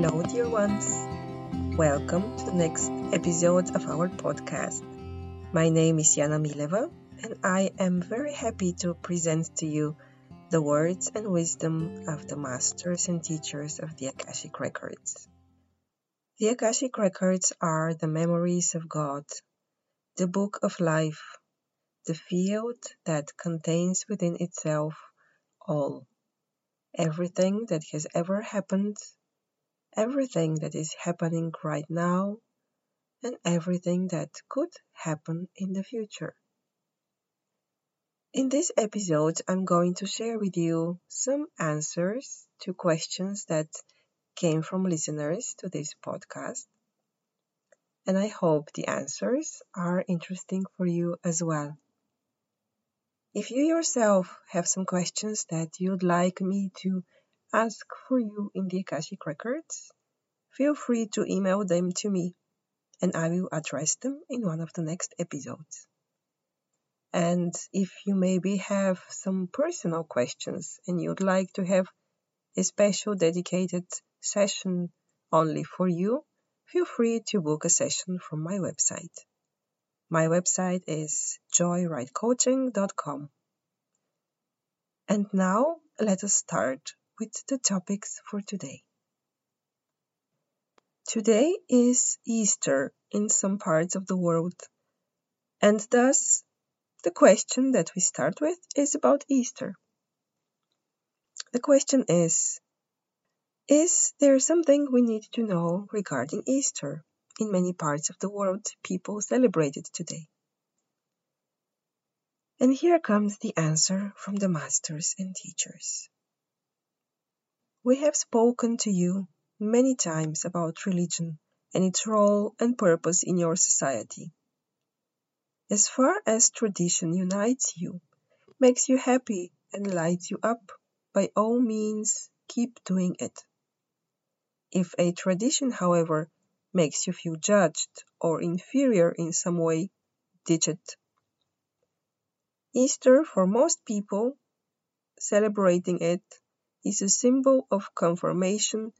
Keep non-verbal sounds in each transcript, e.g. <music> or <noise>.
Hello, dear ones. Welcome to the next episode of our podcast. My name is Jana Mileva, and I am very happy to present to you the words and wisdom of the masters and teachers of the Akashic Records. The Akashic Records are the memories of God, the book of life, the field that contains within itself all, everything that has ever happened, everything that is happening right now, and everything that could happen in the future. In this episode, I'm going to share with you some answers to questions that came from listeners to this podcast. And I hope the answers are interesting for you as well. If you yourself have some questions that you'd like me to ask for you in the Akashic Records, feel free to email them to me and I will address them in one of the next episodes. And if you maybe have some personal questions and you'd like to have a special dedicated session only for you, feel free to book a session from my website. My website is joyridecoaching.com. And now let us start with the topics for today. Today is Easter in some parts of the world, and thus the question that we start with is about Easter. The question is Is there something we need to know regarding Easter? In many parts of the world, people celebrate it today. And here comes the answer from the masters and teachers. We have spoken to you many times about religion and its role and purpose in your society. As far as tradition unites you, makes you happy, and lights you up, by all means keep doing it. If a tradition, however, makes you feel judged or inferior in some way, ditch it. Easter, for most people, celebrating it is a symbol of confirmation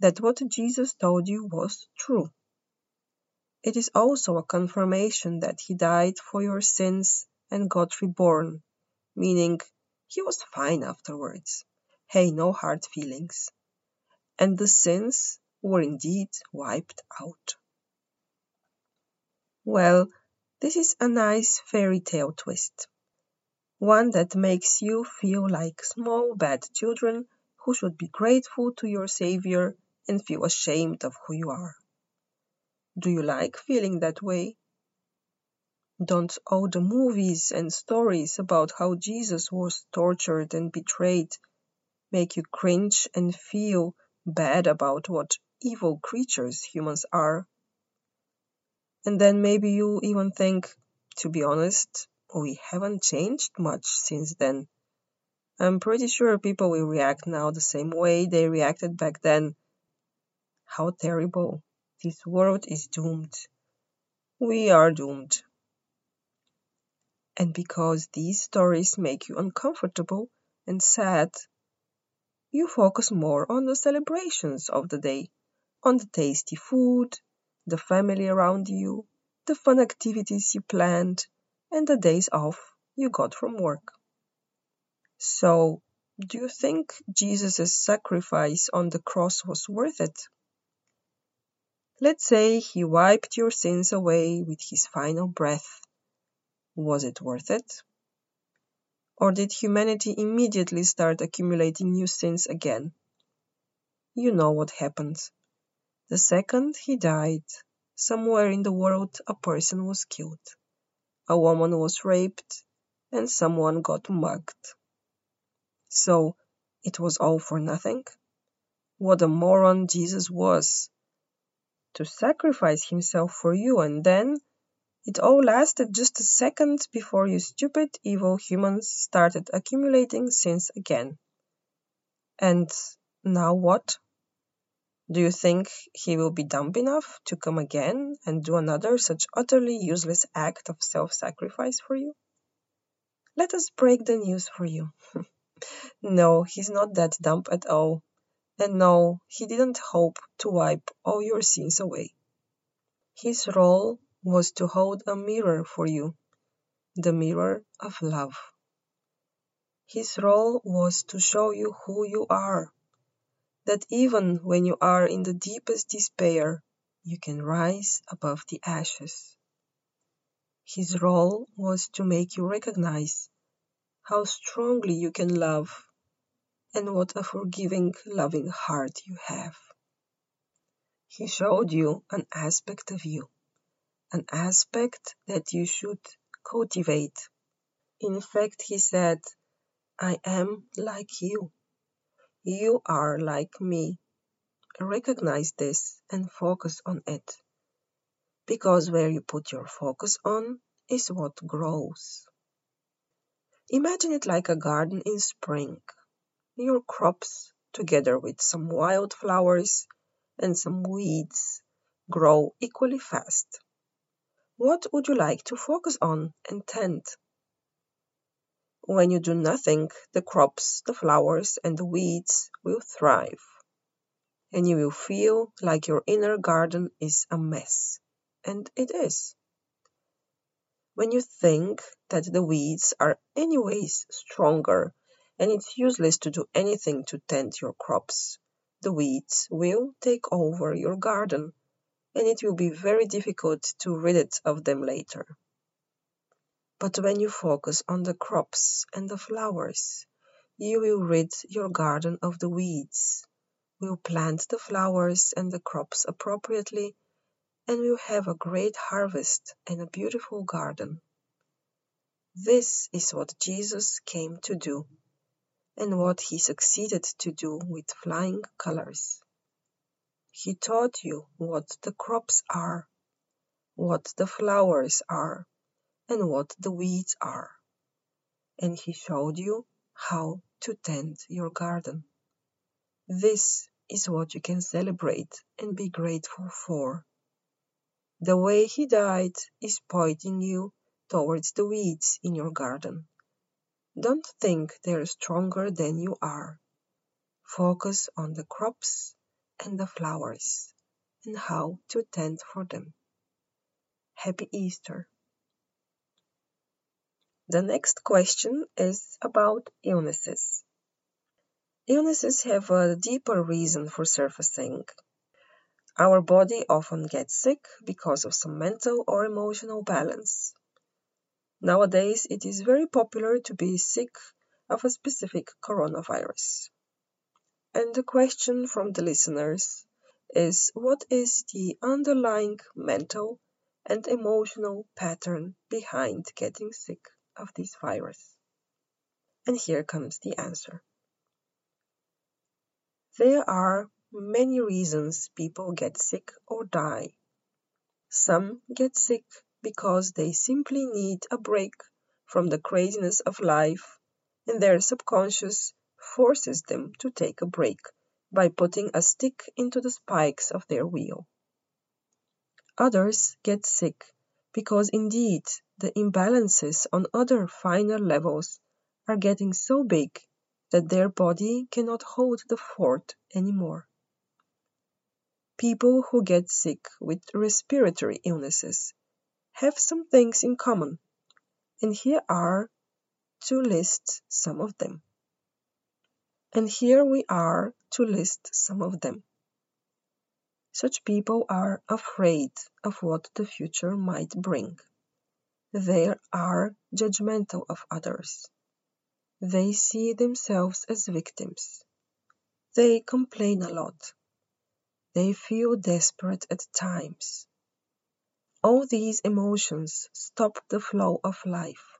that what Jesus told you was true. It is also a confirmation that he died for your sins and got reborn, meaning he was fine afterwards. Hey, no hard feelings. And the sins were indeed wiped out. Well, this is a nice fairy tale twist. One that makes you feel like small bad children who should be grateful to your Savior and feel ashamed of who you are. Do you like feeling that way? Don't all the movies and stories about how Jesus was tortured and betrayed make you cringe and feel bad about what evil creatures humans are? And then maybe you even think, to be honest, we haven't changed much since then. I'm pretty sure people will react now the same way they reacted back then. How terrible. This world is doomed. We are doomed. And because these stories make you uncomfortable and sad, you focus more on the celebrations of the day, on the tasty food, the family around you, the fun activities you planned, and the days off you got from work. So, do you think Jesus' sacrifice on the cross was worth it? Let's say he wiped your sins away with his final breath. Was it worth it? Or did humanity immediately start accumulating new sins again? You know what happened. The second he died, somewhere in the world a person was killed, a woman was raped, and someone got mugged. So it was all for nothing? What a moron Jesus was! to sacrifice himself for you, and then it all lasted just a second before you stupid, evil humans started accumulating sins again. And now what? Do you think he will be dumb enough to come again and do another such utterly useless act of self sacrifice for you? Let us break the news for you. <laughs> no, he's not that dumb at all. And no, he didn't hope to wipe all your sins away. His role was to hold a mirror for you, the mirror of love. His role was to show you who you are, that even when you are in the deepest despair, you can rise above the ashes. His role was to make you recognize how strongly you can love and what a forgiving, loving heart you have. He showed you an aspect of you, an aspect that you should cultivate. In fact, he said, I am like you. You are like me. Recognize this and focus on it. Because where you put your focus on is what grows. Imagine it like a garden in spring. Your crops, together with some wildflowers and some weeds, grow equally fast. What would you like to focus on and tend? When you do nothing, the crops, the flowers, and the weeds will thrive, and you will feel like your inner garden is a mess. And it is. When you think that the weeds are anyways stronger and it's useless to do anything to tend your crops, the weeds will take over your garden and it will be very difficult to rid it of them later. But when you focus on the crops and the flowers, you will rid your garden of the weeds, will plant the flowers and the crops appropriately, and will have a great harvest and a beautiful garden. This is what Jesus came to do, and what he succeeded to do with flying colors. He taught you what the crops are, what the flowers are, and what the weeds are. And he showed you how to tend your garden. This is what you can celebrate and be grateful for. The way he died is pointing you towards the weeds in your garden. Don't think they're stronger than you are. Focus on the crops and the flowers and how to tend for them. Happy Easter! The next question is about illnesses. Illnesses have a deeper reason for surfacing. Our body often gets sick because of some mental or emotional balance. Nowadays, it is very popular to be sick of a specific coronavirus. And the question from the listeners is what is the underlying mental and emotional pattern behind getting sick? Of this virus? And here comes the answer. There are many reasons people get sick or die. Some get sick because they simply need a break from the craziness of life and their subconscious forces them to take a break by putting a stick into the spikes of their wheel. Others get sick because indeed the imbalances on other finer levels are getting so big that their body cannot hold the fort anymore. People who get sick with respiratory illnesses have some things in common, and here are to list some of them. And here we are to list some of them. Such people are afraid of what the future might bring. They are judgmental of others. They see themselves as victims. They complain a lot. They feel desperate at times. All these emotions stop the flow of life,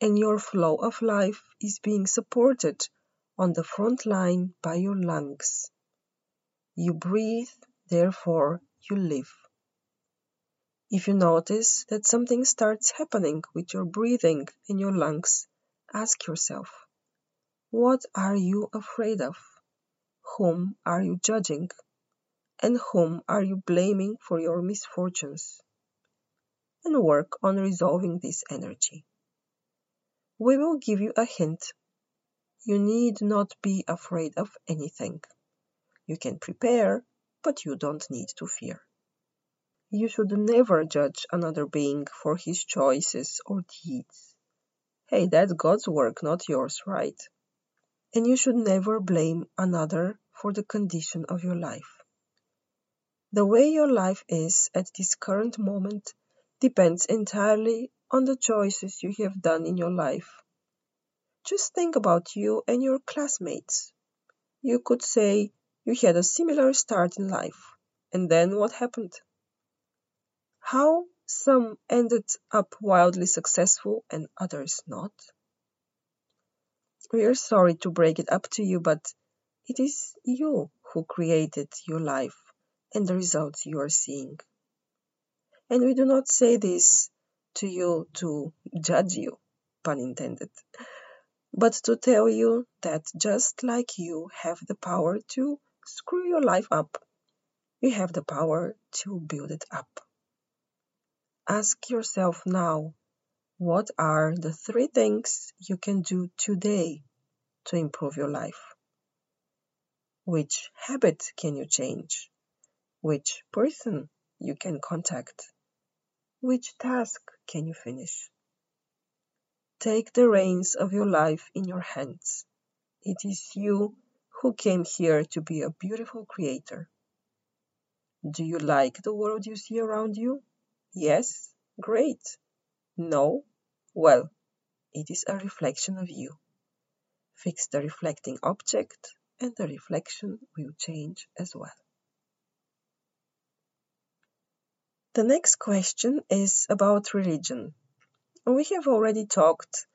and your flow of life is being supported on the front line by your lungs. You breathe, therefore you live. If you notice that something starts happening with your breathing and your lungs, ask yourself, what are you afraid of? Whom are you judging? And whom are you blaming for your misfortunes? And work on resolving this energy. We will give you a hint. You need not be afraid of anything. You can prepare, but you don't need to fear. You should never judge another being for his choices or deeds. Hey, that's God's work, not yours, right? And you should never blame another for the condition of your life. The way your life is at this current moment depends entirely on the choices you have done in your life. Just think about you and your classmates. You could say you had a similar start in life, and then what happened? How some ended up wildly successful and others not? We are sorry to break it up to you, but it is you who created your life and the results you are seeing. And we do not say this to you to judge you, pun intended, but to tell you that just like you have the power to screw your life up, you have the power to build it up. Ask yourself now what are the three things you can do today to improve your life? Which habit can you change? Which person you can contact? Which task can you finish? Take the reins of your life in your hands. It is you who came here to be a beautiful creator. Do you like the world you see around you? Yes? Great. No? Well, it is a reflection of you. Fix the reflecting object and the reflection will change as well. The next question is about religion. We have already talked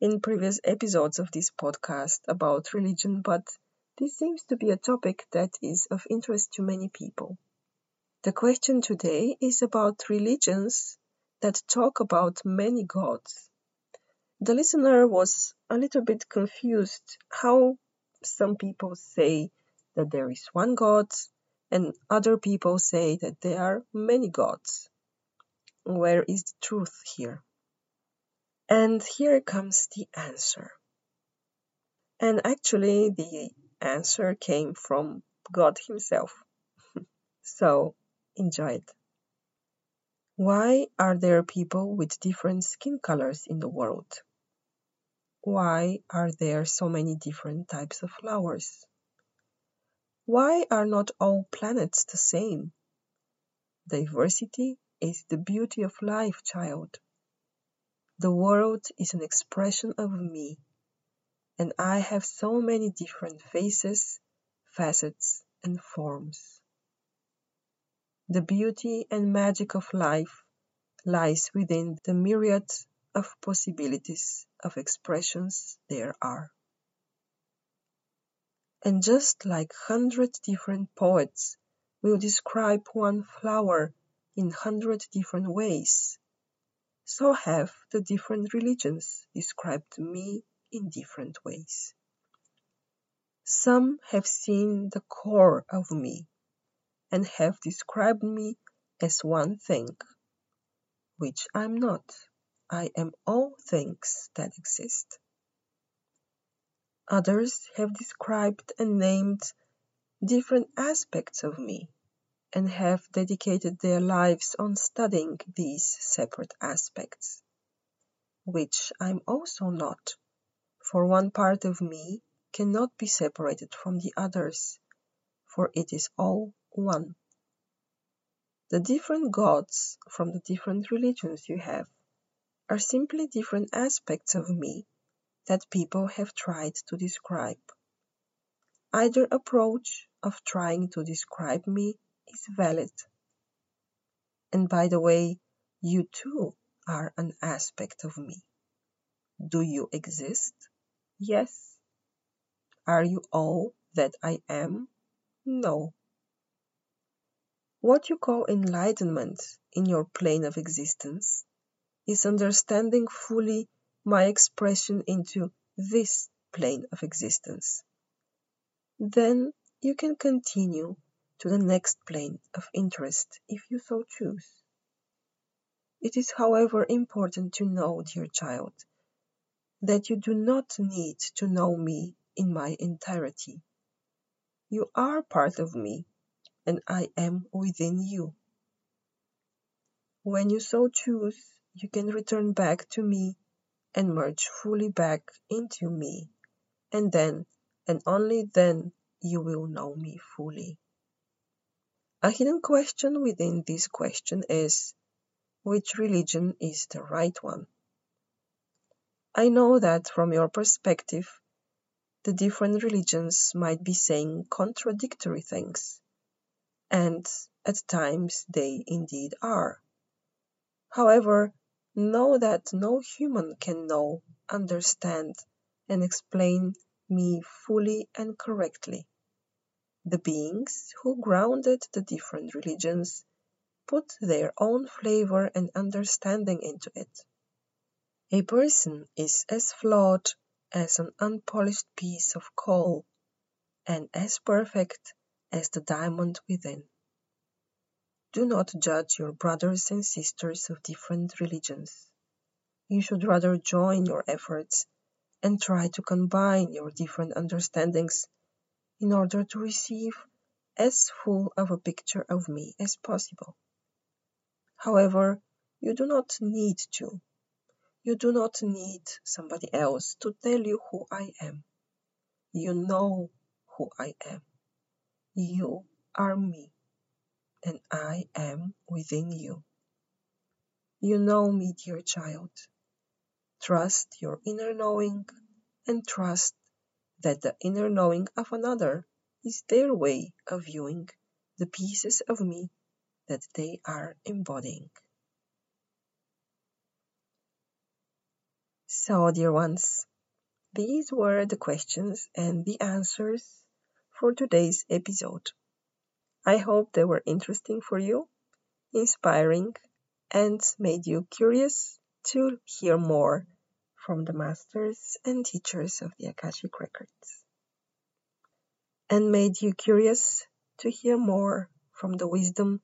in previous episodes of this podcast about religion, but this seems to be a topic that is of interest to many people. The question today is about religions that talk about many gods. The listener was a little bit confused how some people say that there is one God and other people say that there are many gods. Where is the truth here? And here comes the answer. And actually, the answer came from God Himself. <laughs> so, enjoy it. Why are there people with different skin colors in the world? Why are there so many different types of flowers? Why are not all planets the same? Diversity is the beauty of life, child. The world is an expression of me, and I have so many different faces, facets, and forms. The beauty and magic of life lies within the myriad of possibilities of expressions there are. And just like hundred different poets will describe one flower in hundred different ways, so have the different religions described me in different ways. Some have seen the core of me and have described me as one thing, which I'm not. I am all things that exist. Others have described and named different aspects of me and have dedicated their lives on studying these separate aspects, which I'm also not, for one part of me cannot be separated from the others, for it is all one. The different gods from the different religions you have are simply different aspects of me that people have tried to describe. Either approach of trying to describe me is valid. And by the way, you too are an aspect of me. Do you exist? Yes. Are you all that I am? No. What you call enlightenment in your plane of existence is understanding fully my expression into this plane of existence. Then you can continue to the next plane of interest if you so choose. It is, however, important to know, dear child, that you do not need to know me in my entirety. You are part of me, and I am within you. When you so choose, you can return back to me and merge fully back into me, and then, and only then, you will know me fully. A hidden question within this question is which religion is the right one? I know that from your perspective, the different religions might be saying contradictory things, and at times they indeed are. However, know that no human can know, understand, and explain me fully and correctly. The beings who grounded the different religions put their own flavor and understanding into it. A person is as flawed as an unpolished piece of coal, and as perfect as the diamond within. Do not judge your brothers and sisters of different religions. You should rather join your efforts and try to combine your different understandings in order to receive as full of a picture of me as possible. However, you do not need to. You do not need somebody else to tell you who I am. You know who I am. You are me and I am within you. You know me, dear child. Trust your inner knowing and trust that the inner knowing of another is their way of viewing the pieces of me that they are embodying. So, dear ones, these were the questions and the answers for today's episode. I hope they were interesting for you, inspiring, and made you curious to hear more from the masters and teachers of the Akashic Records. And made you curious to hear more from the wisdom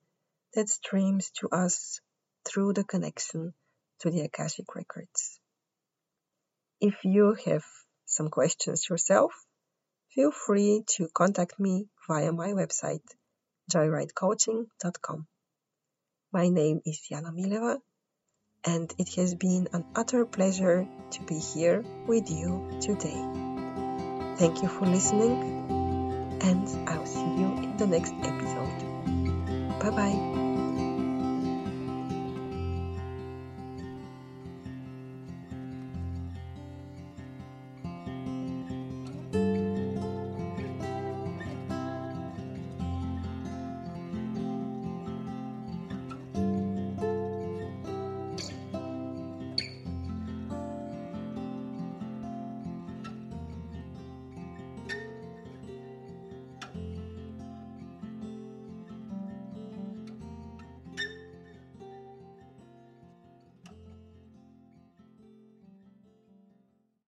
that streams to us through the connection to the Akashic Records. If you have some questions yourself, feel free to contact me via my website joyridecoaching.com. My name is Jana Mileva, and it has been an utter pleasure to be here with you today. Thank you for listening, and I'll see you in the next episode. Bye bye.